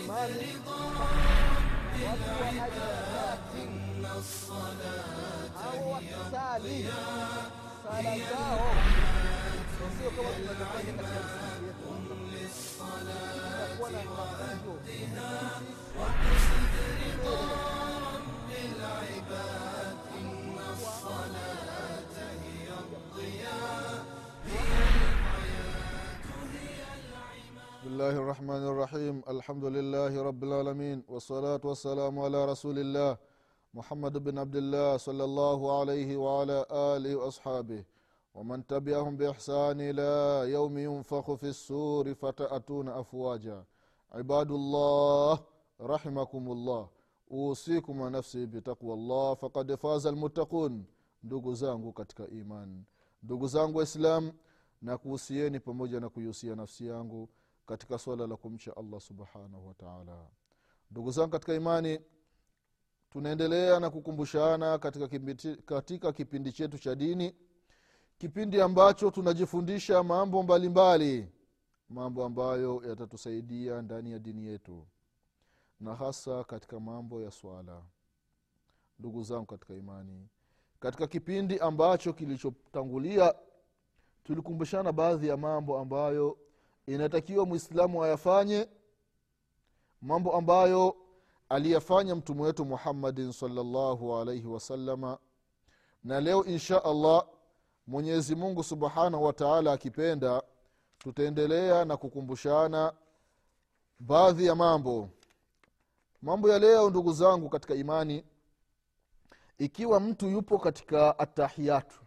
imani watu wa harakati hao wakisali sala zao sio kama tunavyofanya katika misikiti yetu itakuwa na mafunzo بسم الله الرحمن الرحيم الحمد لله رب العالمين والصلاة والسلام على رسول الله محمد بن عبد الله صلى الله عليه وعلى آله وأصحابه ومن تبعهم بإحسان إلى يوم ينفخ في السور فتأتون أفواجا عباد الله رحمكم الله أوصيكم ونفسي بتقوى الله فقد فاز المتقون ndugu zangu katika imani ndugu zangu waislam na kuhusieni pamoja na kuihusia nafsi yangu katika swala la kumcha allah subhanahu wataala ndugu zangu katika imani tunaendelea na kukumbushana katika kipindi, katika kipindi chetu cha dini kipindi ambacho tunajifundisha mambo mbalimbali mbali, mambo ambayo yatatusaidia ndani ya dini yetu na hasa katika mambo ya swala. Ndugu zangu katika imani katika kipindi ambacho kilichotangulia tulikumbushana baadhi ya mambo ambayo inatakiwa mwislamu ayafanye mambo ambayo aliyafanya mtume wetu muhammadin salllahu alaihi wasalama na leo insha allah mwenyezi mungu subhanahu wataala akipenda tutaendelea na kukumbushana baadhi ya mambo. Mambo ya leo ndugu zangu katika imani ikiwa mtu yupo katika atahiyatu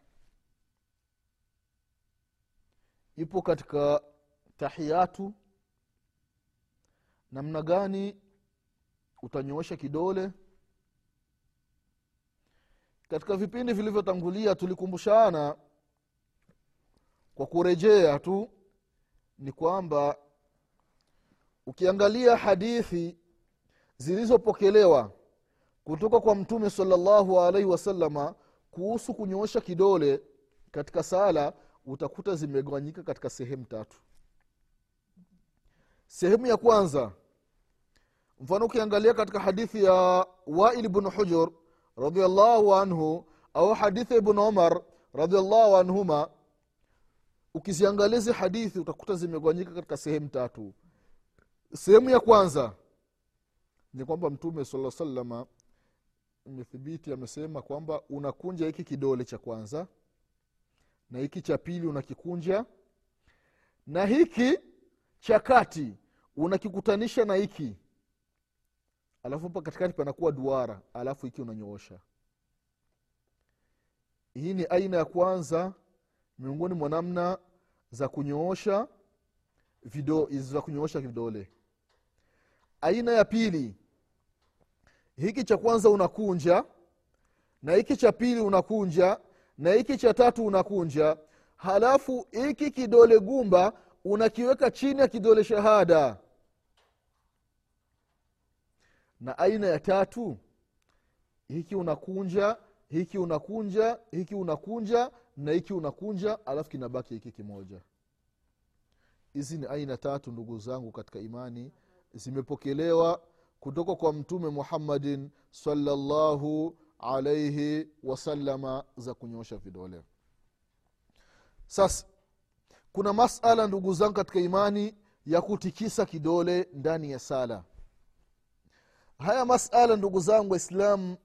yupo katika tahiyatu namna gani utanyoosha kidole. Katika vipindi vilivyotangulia tulikumbushana kwa kurejea tu ni kwamba ukiangalia hadithi zilizopokelewa kutoka kwa mtume salllahu alaihi wasalama kuhusu kunyoosha kidole katika sala utakuta zimegawanyika katika sehemu tatu sehemu ya kwanza. Mfano ukiangalia katika hadithi ya wail bnu hujur radiallahu anhu au hadithi ya ibnu umar radiallahu anhuma ukiziangalia hizi hadithi utakuta zimegawanyika katika sehemu tatu. Sehemu ya kwanza ni kwamba mtume sala salama imethibiti amesema kwamba unakunja hiki kidole cha kwanza na hiki cha pili unakikunja na hiki cha kati unakikutanisha na hiki. Alafu pa katikati panakuwa duara alafu hiki unanyoosha. Hii ni aina ya kwanza miongoni mwa namna za kunyoosha vido, za kunyoosha vidole. Aina ya pili hiki cha kwanza unakunja na hiki cha pili unakunja na hiki cha tatu unakunja. Halafu hiki kidole gumba unakiweka chini ya kidole shahada. Na aina ya tatu hiki unakunja hiki unakunja hiki unakunja na hiki unakunja alafu kinabaki hiki kimoja. Hizi ni aina tatu ndugu zangu katika imani. Zimepokelewa kutoka kwa mtume muhammadin salallahu alaihi wasalama za kunyosha vidole. Sasa kuna masala ndugu zangu katika imani ya kutikisa kidole ndani ya sala. Haya masala ndugu zangu waislamu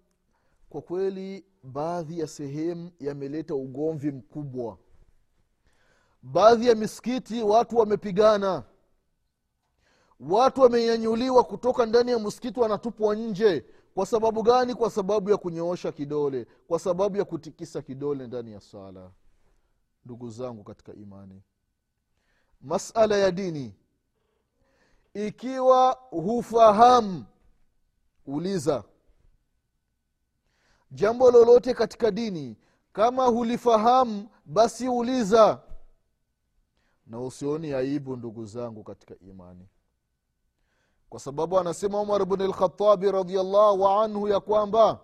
kwa kweli baadhi ya sehemu yameleta ugomvi mkubwa. Baadhi ya misikiti watu wamepigana. Watu wamenyanyuliwa kutoka ndani ya msikiti wanatupwa nje. Kwa sababu gani? Kwa sababu ya kunyoosha kidole kwa sababu ya kutikisa kidole ndani ya sala. Ndugu zangu katika imani masala ya dini. Ikiwa hufahamu uliza. Jambo lolote katika dini kama hulifahamu basi uliza. Na usioni aibu ndugu zangu katika imani. Kwa sababu anasema umar bn lkhatabi radiallahu anhu ya kwamba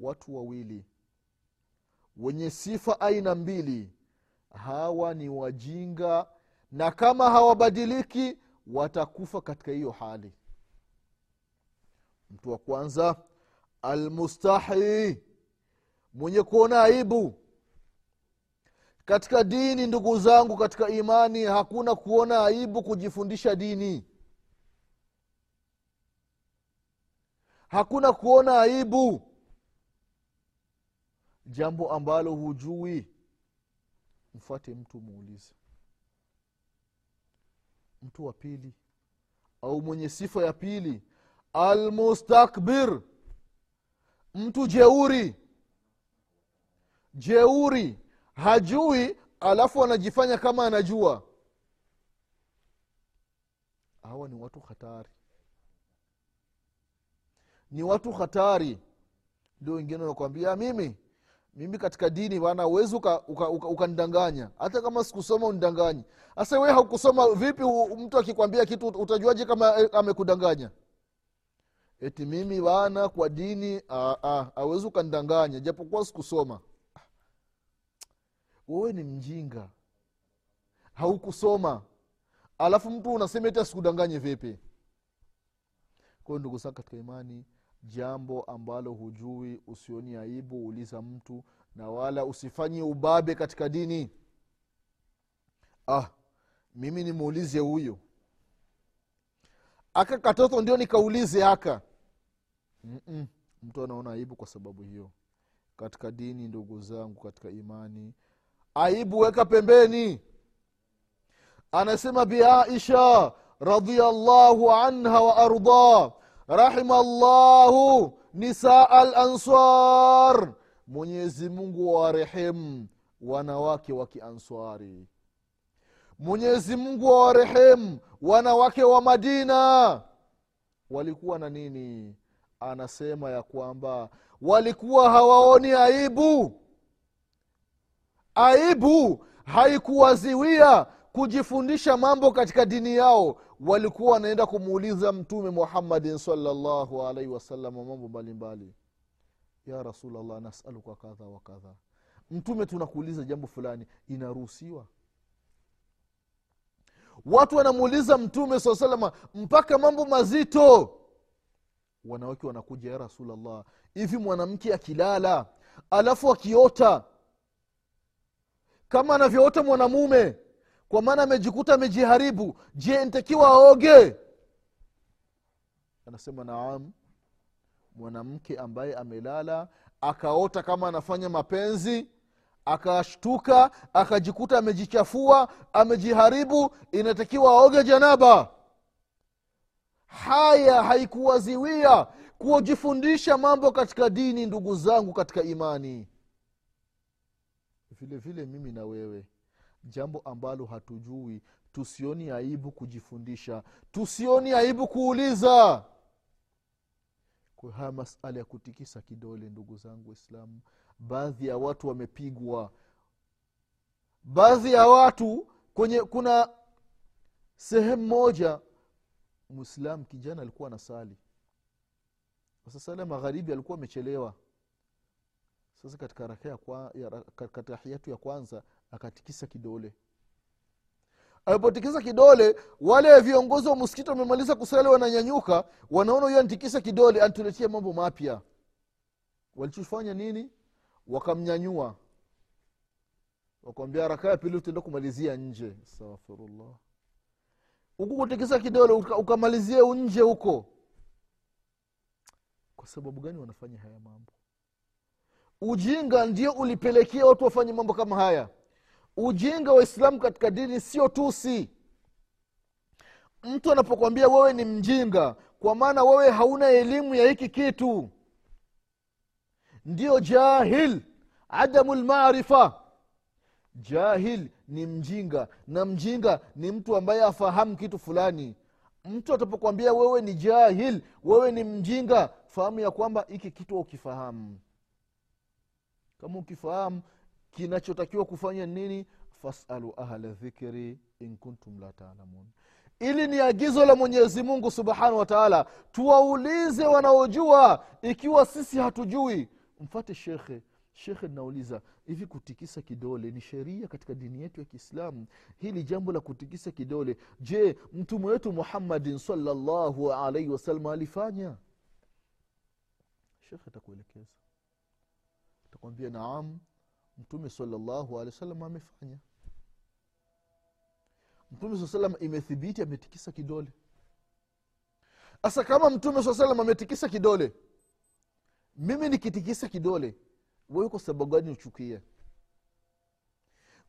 watu wawili wenye sifa aina mbili hawa ni wajinga na kama hawabadiliki watakufa katika hiyo hali. Mtu wa kwanza almustahi mwenye kuona aibu. Katika dini ndugu zangu katika imani hakuna kuona aibu kujifundisha dini. Hakuna kuona aibu. Jambo ambalo hujui mfuate mtu muulize mtu wa pili au mwenye sifa ya pili almustakbir mtu jeuri. Jeuri hajui alafu anajifanya kama anajua. Hawa ni watu hatari. Ni watu hatari. Ndio wengine wanakwambia mimi mimi katika dini bana uwezi ukandanganya uka, uka, uka hata kama sikusoma undanganyi. Hasa we haukusoma vipi mtu akikwambia kitu utajuaje kama amekudanganya? Eti mimi bana kwa dini awezi ukandanganya japokuwa sikusoma. Wewe ni mjinga. Haukusoma. Alafu mtu unasema eti asikudanganye vipi? Kwayo ndugu zangu katika imani jambo ambalo hujui usioni aibu uliza mtu na wala usifanye ubabe katika dini. Ah mimi nimuulize huyo aka katoto ndio nikaulize aka. Mm-mm. mtu anaona aibu kwa sababu hiyo. Katika dini ndugu zangu katika imani aibu weka pembeni. Anasema biaisha radiallahu anha wa ardah rahima llahu nisaa lansar mwenyezi mungu wanawake wa kianswari. Mwenyezi mungu wawarehemu wanawake wa madina. Walikuwa na nini? Anasema ya kwamba walikuwa hawaoni aibu. Aibu haikuwaziwia kujifundisha mambo katika dini yao walikuwa wanaenda kumuuliza mtume muhammadin salllahu alaihi wasalama mambo mbalimbali. Ya rasulllah nasaluka kadha wa kadha. Mtume tunakuuliza jambo fulani inaruhusiwa? Watu wanamuuliza mtume saa salama mpaka mambo mazito. Wanawake wanakuja ya rasulllah hivi mwanamke akilala alafu akiota kama anavyoota mwanamume kwa maana amejikuta amejiharibu. Je ntakiwa aoge? Anasema naam mwanamke ambaye amelala akaota kama anafanya mapenzi akashtuka akajikuta amejichafua amejiharibu inatakiwa aoge janaba. Haya haikuwaziwia kujifundisha mambo katika dini ndugu zangu katika imani. Vile vile mimi na wewe jambo ambalo hatujui tusioni aibu kujifundisha tusioni aibu kuuliza. Kwa haya masala ya kutikisa kidole ndugu zangu waislamu baadhi ya watu wamepigwa. Baadhi ya watu kwenye kuna sehemu moja mwislam kijana alikuwa na sali sasa sala magharibi alikuwa amechelewa. Sasa katika tahiyatu ya kwanza akatikisa kidole. Alipotikisa kidole wale viongozi wa msikiti wamemaliza kusali wananyanyuka wanaona huyo antikisa kidole antuletia mambo mapya. Walichofanya nini? Wakamnyanyua. Wakwambia raka ya pili utaenda kumalizia nje. Astaghfirullah. Huku kutikisa kidole ukamalizie nje huko. Kwa sababu gani wanafanya haya mambo? Ujinga ndio ulipelekea watu wafanye mambo kama haya ujinga wa islamu katika dini sio tusi mtu anapokwambia wewe ni mjinga kwa maana wewe hauna elimu ya hiki kitu. Ndio jahil adamu lmarifa jahil ni mjinga na mjinga ni mtu ambaye afahamu kitu fulani. Mtu atapokwambia wewe ni jahil wewe ni mjinga fahamu ya kwamba hiki kitu ukifahamu kama ukifahamu kinachotakiwa kufanya nini? Fasalu ahla dhikri in kuntum la taalamun ili ni agizo la mwenyezi mungu subhanahu wa taala tuwaulize wanaojua. Ikiwa sisi hatujui mfate shekhe. Shekhe nauliza hivi kutikisa kidole ni sheria katika dini yetu ya kiislamu? Hili jambo la kutikisa kidole je mtume wetu muhammadin salllahu alaihi wasallam alifanya? Shekhe atakuelekeza. Atakwambia naam mtume salllahu amefanya. Mtume saa salam imethibiti ametikisa kidole. Sasa kama mtume saa salam ametikisa kidole mimi nikitikisa kidole wewe kwa sababu gani uchukie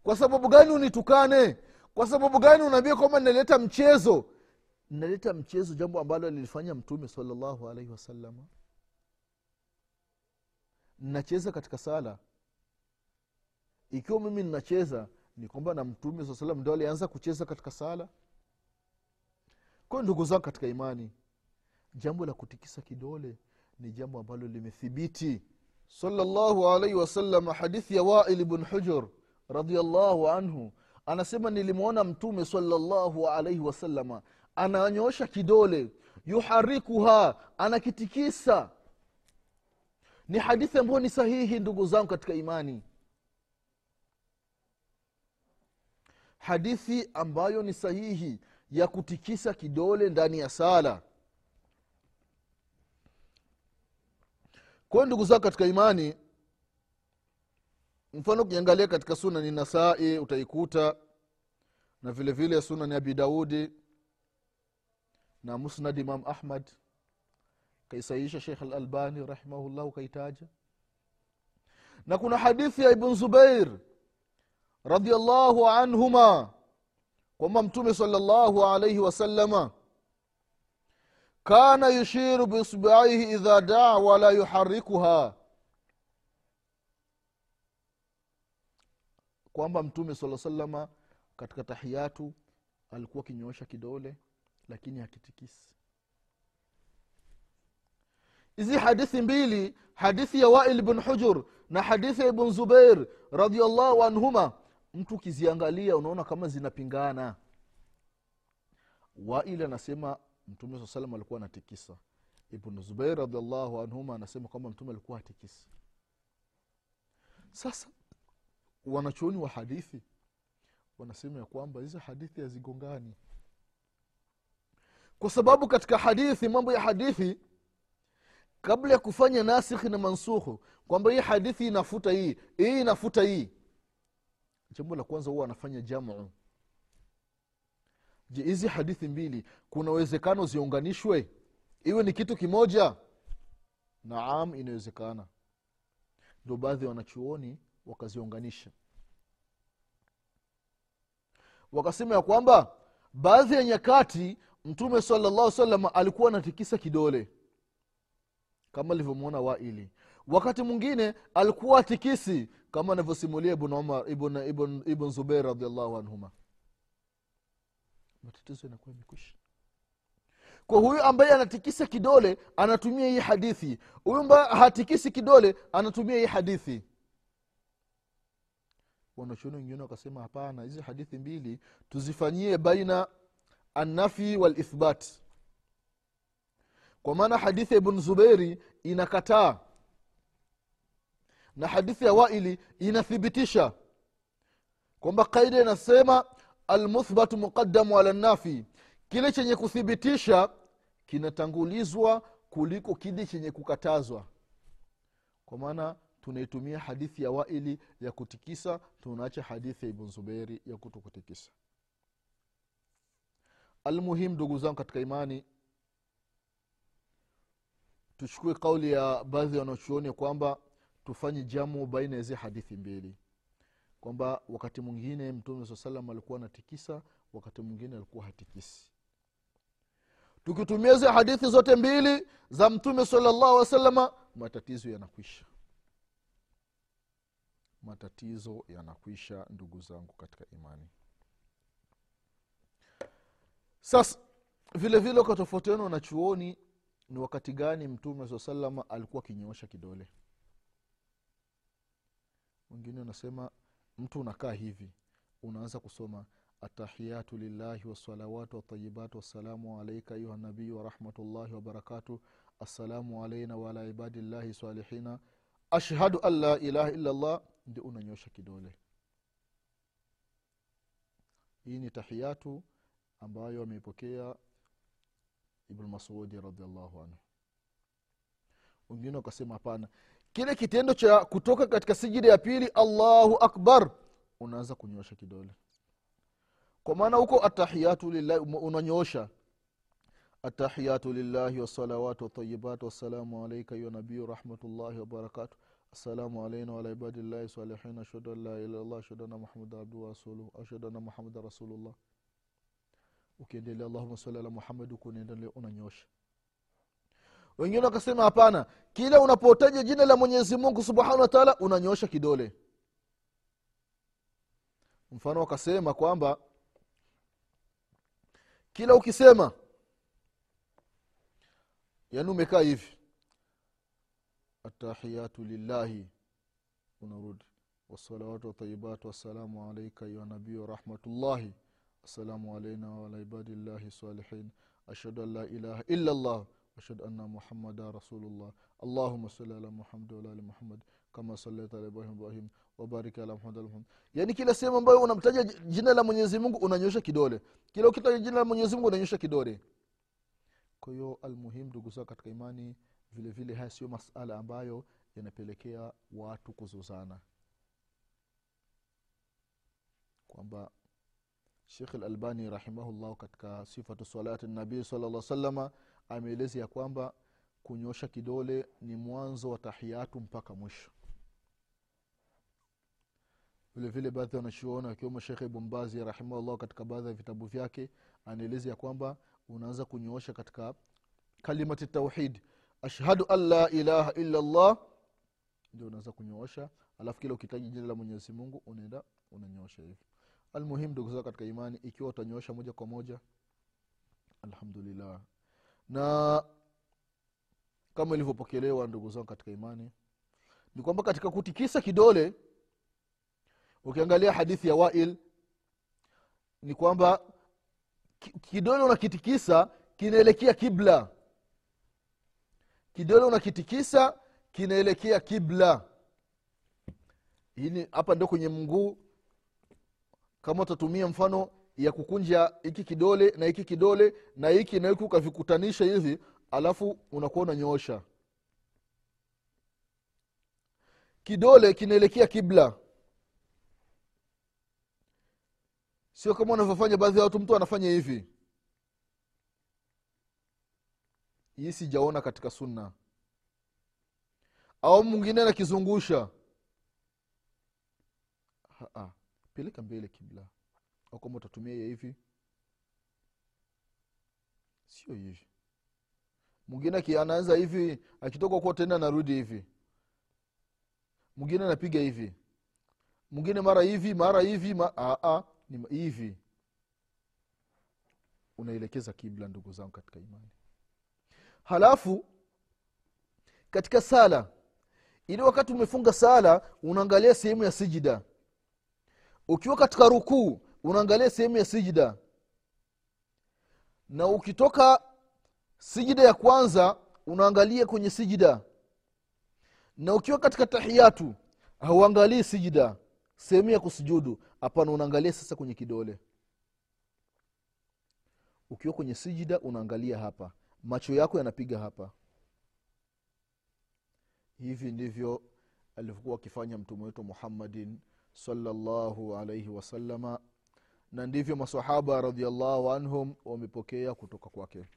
kwa sababu gani unitukane? Kwa sababu gani unaambia kwamba naleta mchezo? Naleta mchezo jambo ambalo lilifanya mtume salllahu alaihi wasalama nacheza katika sala ikiwa mimi ninacheza ni kwamba na mtume saa salam ndo alianza kucheza katika sala. Kwayo ndugu zangu katika imani jambo la kutikisa kidole ni jambo ambalo limethibiti. Salllahu alaihi wasallam hadithi ya wail bn hujur radiallahu anhu anasema nilimwona mtume salllahu alaihi wasalama ananyoosha kidole yuharikuha anakitikisa. Ni hadithi ambayo ni sahihi ndugu zangu katika imani hadithi ambayo ni sahihi ya kutikisa kidole ndani ya sala. Kwayo ndugu zao katika imani mfano ukiangalia katika sunani nasai utaikuta na vile vile sunani abi daudi na musnad imam ahmad kaisaisha shekh alalbani rahimahullahu kaitaja. Na kuna hadithi ya ibn zubair radiallahu anhuma kwamba mtume salllahu alaihi wasalama kana yushiru biisbaihi idha daa wala yuharikuha kwamba mtume saa salama katika tahiyatu alikuwa akinyoosha kidole lakini hakitikisi. Hizi hadithi mbili hadithi ya wail bn hujur na hadithi ya ibn zubair radiallahu anhuma mtu ukiziangalia unaona kama zinapingana. Waili anasema mtume saa salam alikuwa anatikisa. Ibnu zubair radiallahu anhuma anasema kwamba mtume alikuwa hatikisi. Sasa wanachuoni wa hadithi wanasema ya kwamba hizi hadithi hazigongani. Kwa sababu katika hadithi mambo ya hadithi kabla ya kufanya nasikhi na mansukhu kwamba hii hadithi inafuta hii hii inafuta hii jambo la kwanza huwa anafanya jamu. Je hizi hadithi mbili kuna uwezekano ziunganishwe? Iwe ni kitu kimoja? Naam inawezekana. Ndo baadhi ya wanachuoni wakaziunganisha. Wakasema ya kwamba baadhi ya nyakati mtume salallahu salam alikuwa anatikisa kidole kama alivyomwona waili. Wakati mwingine alikuwa atikisi kama anavyosimulia ibn umar ibn, ibn, ibn zubeir radiallahu anhuma. Matatizo yanakuwa yamekwisha. Kwa huyu ambaye anatikisa kidole anatumia hii hadithi. Huyu ambaye hatikisi kidole anatumia hii hadithi. Wanachuoni wengine wakasema hapana hizi hadithi mbili tuzifanyie baina annafi walithbat kwa maana hadithi ya ibn zubeiri inakataa. Na hadithi ya waili inathibitisha kwamba kaida inasema almuthbatu muqadamu ala nafi kile chenye kuthibitisha kinatangulizwa kuliko kile chenye kukatazwa. Kwa maana tunaitumia hadithi ya waili ya kutikisa tunaacha hadithi ya ibn zubeiri ya kutokutikisa. Almuhim ndugu zangu katika imani tuchukue kauli ya baadhi ya wanachuoni kwamba tufanye jamu baina ya hizi hadithi mbili. Kwamba wakati mwingine mtume saa salam alikuwa anatikisa wakati mwingine alikuwa hatikisi. Tukitumia hizi hadithi zote mbili za mtume salallahu wasalama matatizo yanakwisha. Matatizo yanakwisha ndugu zangu katika imani. Sasa vile vile ukatofautiana wanachuoni ni wakati gani mtume saa salama alikuwa akinyoosha kidole? Wengine anasema mtu unakaa hivi unaanza kusoma atahiyatu lillahi wassalawatu watayibatu wassalamu alaika ayuha nabiyu warahmatullahi wabarakatu assalamu alaina waala ibadillahi salihina ashhadu an la ilaha illa llah ndio unanyosha kidole. Hii ni tahiyatu ambayo ameipokea ibnu masudi radiallahu anhu. Wengine wakasema hapana kile kitendo cha kutoka katika sijida ya pili allahu akbar unaanza kunyosha kidole. Kwa maana huko atahiyatu lillahi unanyoosha. Atahiyatu lillahi wasalawatu watayibat wassalamu alaika ya nabii rahmatullahi wabarakatu assalamu alaina wala ibadillahi salihin ashhadu an la ilaha illallah ashhadu anna muhammadan abduhu warasuluhu ashhadu anna muhammadan rasulullah ukiendelea allahuma sali ala muhamadi huku unanyosha. Wengine wakasema hapana kila unapotaja jina la mwenyezi mungu subhanahu wa taala unanyosha kidole. Mfano wakasema kwamba kila ukisema yaani umekaa hivi atahiyatu lillahi unarudi. Wasalawatu watayibatu wassalamu alaika ya nabiyu علينا وعلى alaina الله الصالحين أشهد ashhadu an la ilaha الله وأشهد أن محمدا رسول rasulullah. Allahuma صل ala محمد وعلى آل muhammad kama salaita ala ibrahim ibrahim ala muhammad ala muhammad. Yaani kila sehemu ambayo unamtaja jina la mwenyezi mungu unanyosha kidole. Kila ukitaja jina la mwenyezi mungu unanyosha kidole. Kwa hiyo almuhim ndugu zao katika imani vile vile haya sio masala ambayo yanapelekea watu kuzuzana kwamba shekh lalbani rahimahullah katika sifatu salati nabii sala salama ameeleza ya kwamba kunyosha kidole ni mwanzo wa tahiyatu mpaka mwisho. Vile baadhi wanachuona akiwemo shekhe bumbazi rahimahullah katika baadhi ya vitabu vyake anaeleza ya kwamba unaanza kunyoosha katika kalimati tauhid ashhadu an la ilaha illa llah ndio unaanza kunyoosha alafu kila ukitaji jina la mwenyezi mungu unaenda unanyoosha hivi almuhim ndugu zao katika imani ikiwa utanyoosha moja kwa moja. Alhamdulillah. Na kama ilivyopokelewa ndugu zangu katika imani ni kwamba katika kutikisa kidole ukiangalia hadithi ya wail ni kwamba kidole unakitikisa kinaelekea kibla. Kidole unakitikisa kinaelekea kibla. Hapa ndio kwenye mguu kama utatumia mfano ya kukunja hiki kidole na hiki kidole na hiki na hiki ukavikutanisha hivi alafu unakuwa unanyoosha. Kidole kinaelekea kibla. Sio kama unavyofanya baadhi ya watu mtu anafanya hivi. Hii sijaona katika sunna. Au mwingine anakizungusha. Ha-ha. Peleka mbele kibla. Au kwamba utatumia hivi. Sio hivi. Mwingine anaanza hivi akitoka kuwa tena anarudi hivi. Mwingine anapiga hivi. Mwingine mara hivi mara hivi ma, aa, ni hivi. Unaelekeza kibla ndugu zangu katika imani. Halafu katika sala ili wakati umefunga sala unaangalia sehemu ya sijida ukiwa katika rukuu unaangalia sehemu ya sijida. Na ukitoka sijida ya kwanza unaangalia kwenye sijida. Na ukiwa katika tahiyatu hauangalii sijida sehemu ya kusujudu. Hapana unaangalia sasa kwenye kidole. Ukiwa kwenye sijida unaangalia hapa. Macho yako yanapiga hapa. Hivi ndivyo alivyokuwa akifanya mtume wetu muhammadin salllahu alaihi wasalama na ndivyo masahaba radiallahu anhum wamepokea kutoka kwake.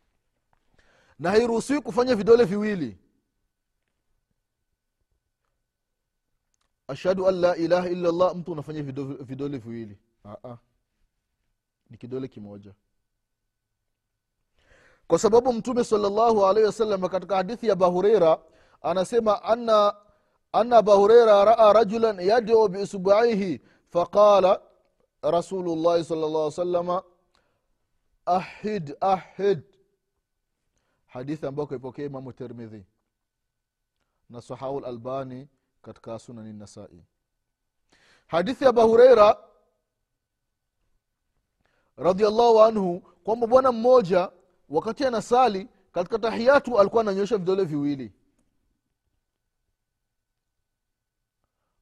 Na hairuhusiwi kufanya vidole viwili. Ashhadu an la ilaha illallah mtu unafanya vidole, viwili. Aa, ni kidole kimoja. Kwa sababu mtume salllahu alaihi wasallam katika hadithi ya abahureira anasema anna anna رجلا raa بإصبعيه فقال رسول الله صلى sal عليه salama ahid ahid hadithi ambayo kaipokea imamu termidhi na sahahu lalbani katika sunani nasai hadithi ya abahureira radiallahu anhu kwamba bwana mmoja wakati anasali katika tahiyatu alikuwa ananyosha vidole viwili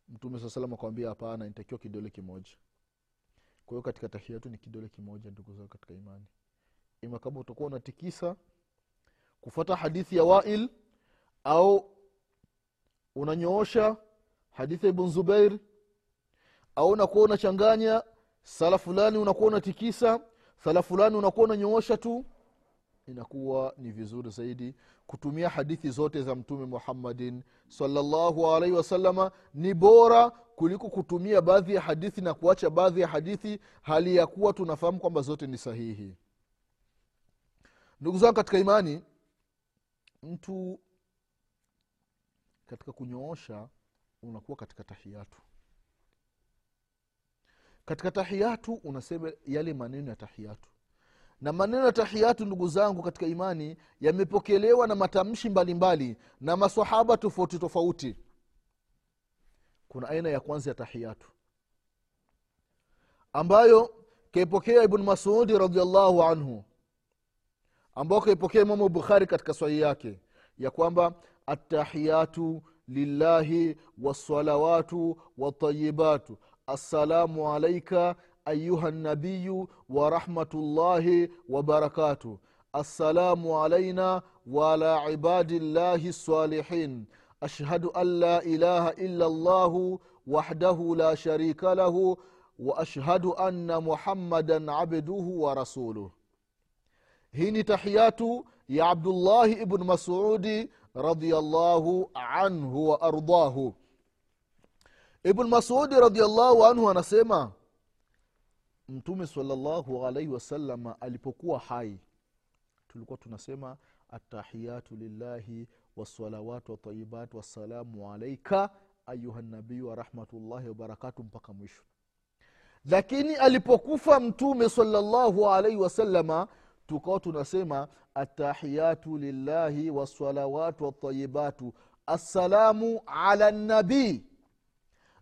mtume saa salam akawambia hapana nitakiwa kidole kimoja. Kwa hiyo katika tahiyatu ni kidole kimoja ndugu zao katika imani. Ima kama utakuwa unatikisa kufata hadithi ya wail au unanyoosha hadithi ya ibn zubair au unakuwa unachanganya sala fulani unakuwa unatikisa sala fulani unakuwa unanyoosha tu inakuwa ni vizuri zaidi kutumia hadithi zote za mtume muhammadin salllahu alaihi wasalama ni bora kuliko kutumia baadhi ya hadithi na kuacha baadhi ya hadithi hali ya kuwa tunafahamu kwamba zote ni sahihi. Ndugu zangu katika imani mtu katika kunyoosha unakuwa katika tahiyatu. Katika tahiyatu unasema yale maneno ya tahiyatu na maneno ya tahiyatu ndugu zangu katika imani yamepokelewa na matamshi mbalimbali mbali, na masahaba tofauti tofauti. Kuna aina ya kwanza ya tahiyatu ambayo kaipokea ibnu masudi radiallahu anhu ambao kaipokea imamu bukhari katika swahii yake ya kwamba atahiyatu lillahi wassalawatu watayibatu assalamu alaika ayuha nabiyu warahmatullahi wabarakatuh assalamu alaina waala ibadillahi lsalihin ashhadu an la ilaha illa llahu wahdahu la sharika lahu waashhadu anna muhammadan abduhu wa rasuluh hii ni tahiyatu ya abdullahi ibn masudi radiallahu anhu wa ardahu ibn masudi radiallahu anhu anasema mtume salllahu alaihi wasalama alipokuwa hai tulikuwa tunasema atahiyatu lillahi wasalawatu watayibat wassalamu alaika ayuha nabii warahmatullahi wabarakatu mpaka mwisho. Lakini alipokufa mtume salllahu alaihi wasalama tukawa tunasema atahiyatu lillahi wassalawatu watayibatu assalamu ala nabii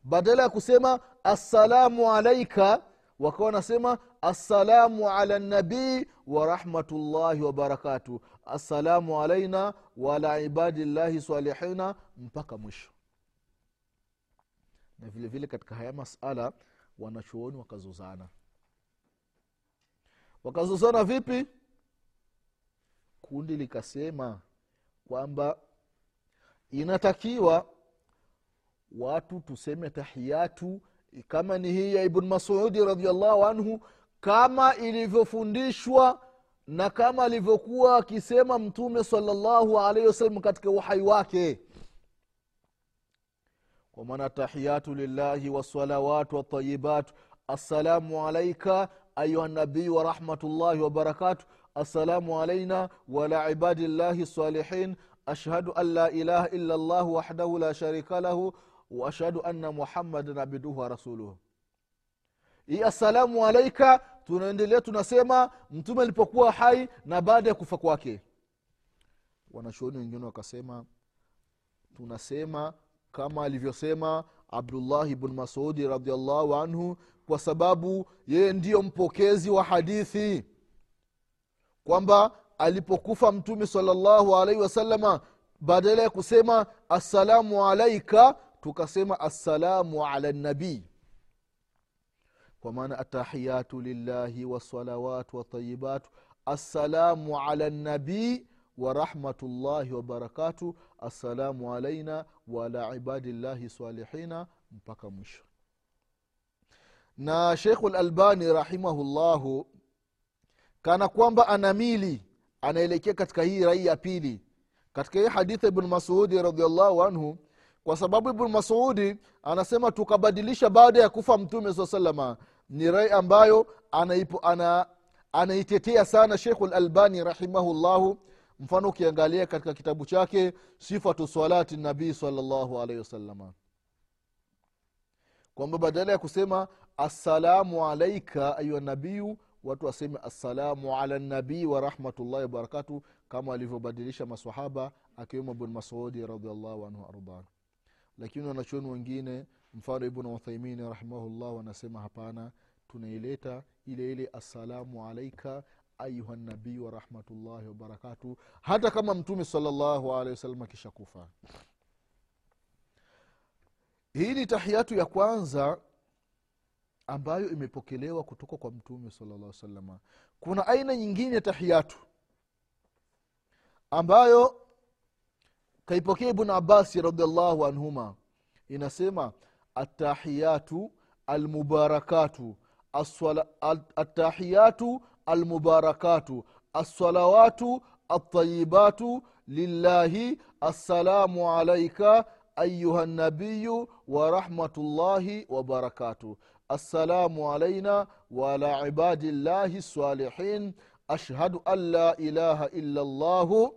badala ya kusema assalamu alaika wakawa wanasema assalamu ala nabii warahmatullahi wabarakatu assalamu alaina waala ibadillahi salihina mpaka mwisho. Na vile vile katika haya masala wanachuoni wakazozana. Wakazozana vipi? Kundi likasema kwamba inatakiwa watu tuseme tahiyatu kama ni hii ya ibn masudi radiallahu anhu kama ilivyofundishwa na kama alivyokuwa akisema mtume salllahu alaihi wasallam katika uhai wake. Kwa maana tahiyatu lillahi wasalawatu watayibatu assalamu alaika ayuha nabiyu warahmatullahi wabarakatu assalamu alaina wala ibadillahi salihin ashhadu an la ilaha illa llah wahdahu la sharika lahu waashhadu anna muhammadan abduhu wa rasuluhu hii assalamu alaika tunaendelea tunasema mtume alipokuwa hai na baada ya kufa kwake wanachuoni wengine wakasema tunasema kama alivyosema abdullahi bnu masudi radiallahu anhu kwa sababu yeye ndiyo mpokezi wa hadithi kwamba alipokufa mtume salllahu alaihi wasalama badala ya kusema assalamu alaika tukasema assalamu ala nabii kwa maana atahiyatu lillahi wasalawatu watayibatu assalamu ala nabii warahmatullahi wabarakatu assalamu alaina waala ibadillahi salihina. Mpaka mwisho. Na shekhu lalbani rahimahullahu kana kwamba anamili anaelekea katika hii rai ya pili. Katika hii hadithi ibn masudi radiallahu anhu kwa sababu ibnu masudi anasema tukabadilisha baada ya kufa mtume saa salama ni rai ambayo anaipo, ana, anaitetea sana shekhu lalbani rahimahullahu. Mfano ukiangalia katika kitabu chake sifatu salati nabii salllahu alaihi wasalama kwamba badala ya kusema assalamu alaika ayuha nabiyu watu waseme assalamu ala nabii warahmatullahi wabarakatu kama alivyobadilisha masahaba akiwemo bn masudi radiallahu anhu ardah lakini wanachuoni wengine mfano ibnu uthaimini rahimahullah wanasema hapana tunaileta ile ile assalamu alaika ayuha nabii warahmatullahi wabarakatu hata kama mtume salllahu alehi wasalam akisha kufa. Hii ni tahiyatu ya kwanza ambayo imepokelewa kutoka kwa mtume salllah salama kuna aina nyingine ya tahiyatu ambayo kaipokea ibnu abasi radiallahu anhuma. Inasema atahiyatu almubarakatu atahiyatu almubarakatu alsalawatu altayibatu lillahi assalamu alaika ayuha nabiyu warahmatullahi wabarakatuh assalamu alaina waala ibadillahi salihin ashhadu an la ilaha illa llahu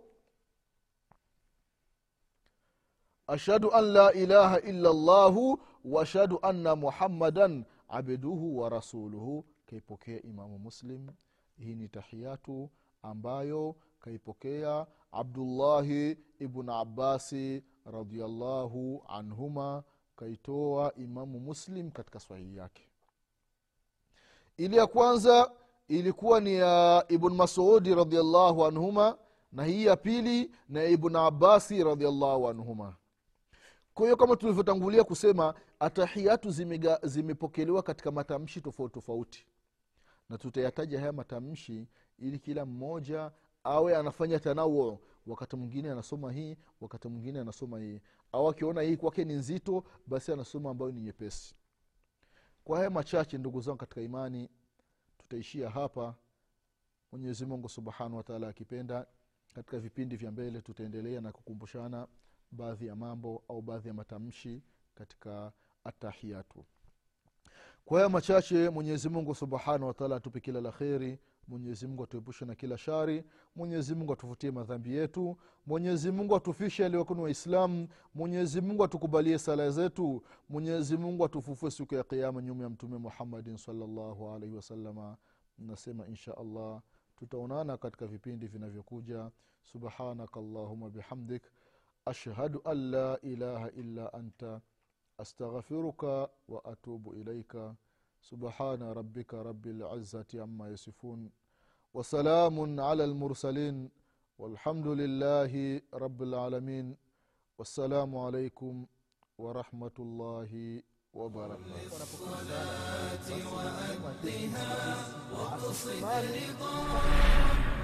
ashhadu an la ilaha illa llahu waashhadu anna muhammadan abduhu wa rasuluhu. Kaipokea imamu muslim. Hii ni tahiyatu ambayo kaipokea abdullahi ibnu abbasi radiallahu anhuma kaitoa imamu muslim katika sahihi yake. Ili ya kwanza ilikuwa ni ya ibn masudi radiallahu anhuma na hii ya pili na ibn abasi radiallahu anhuma kwa hiyo kama tulivyotangulia kusema atahiyatu zimepokelewa katika matamshi tofauti tofauti. Na tutayataja haya matamshi ili kila mmoja awe anafanya tanawu wakati mwingine anasoma hii wakati mwingine anasoma hii. Au akiona hii kwake ni nzito basi anasoma ambayo ni nyepesi. Kwa haya machache ndugu zangu katika imani tutaishia hapa. Mwenyezi subhanahu wataala akipenda katika vipindi vya mbele tutaendelea na kukumbushana baadhi ya mambo au baadhi ya matamshi katika atahiyatu kwa haya machache mwenyezi mungu subhanahu wataala atupe kila la kheri mwenyezi mungu atuepushe na kila shari mwenyezi mungu atufutie madhambi yetu mwenyezi mungu atufishe aliwakuni waislamu mwenyezi mungu atukubalie sala zetu mwenyezi mungu atufufue siku ya kiama nyuma ya mtume muhammadin salllahu alaihi wasalama nasema insha allah tutaonana katika vipindi vinavyokuja. Subhanaka allahuma bihamdik ashhadu an la ilaha illa anta astaghfiruka wa atubu ilaika subhana rabbika rabi lizati ama yasifun wasalamun ala lmursalin والحمد لله رب العالمين والسلام عليكم ورحمة الله وبركاته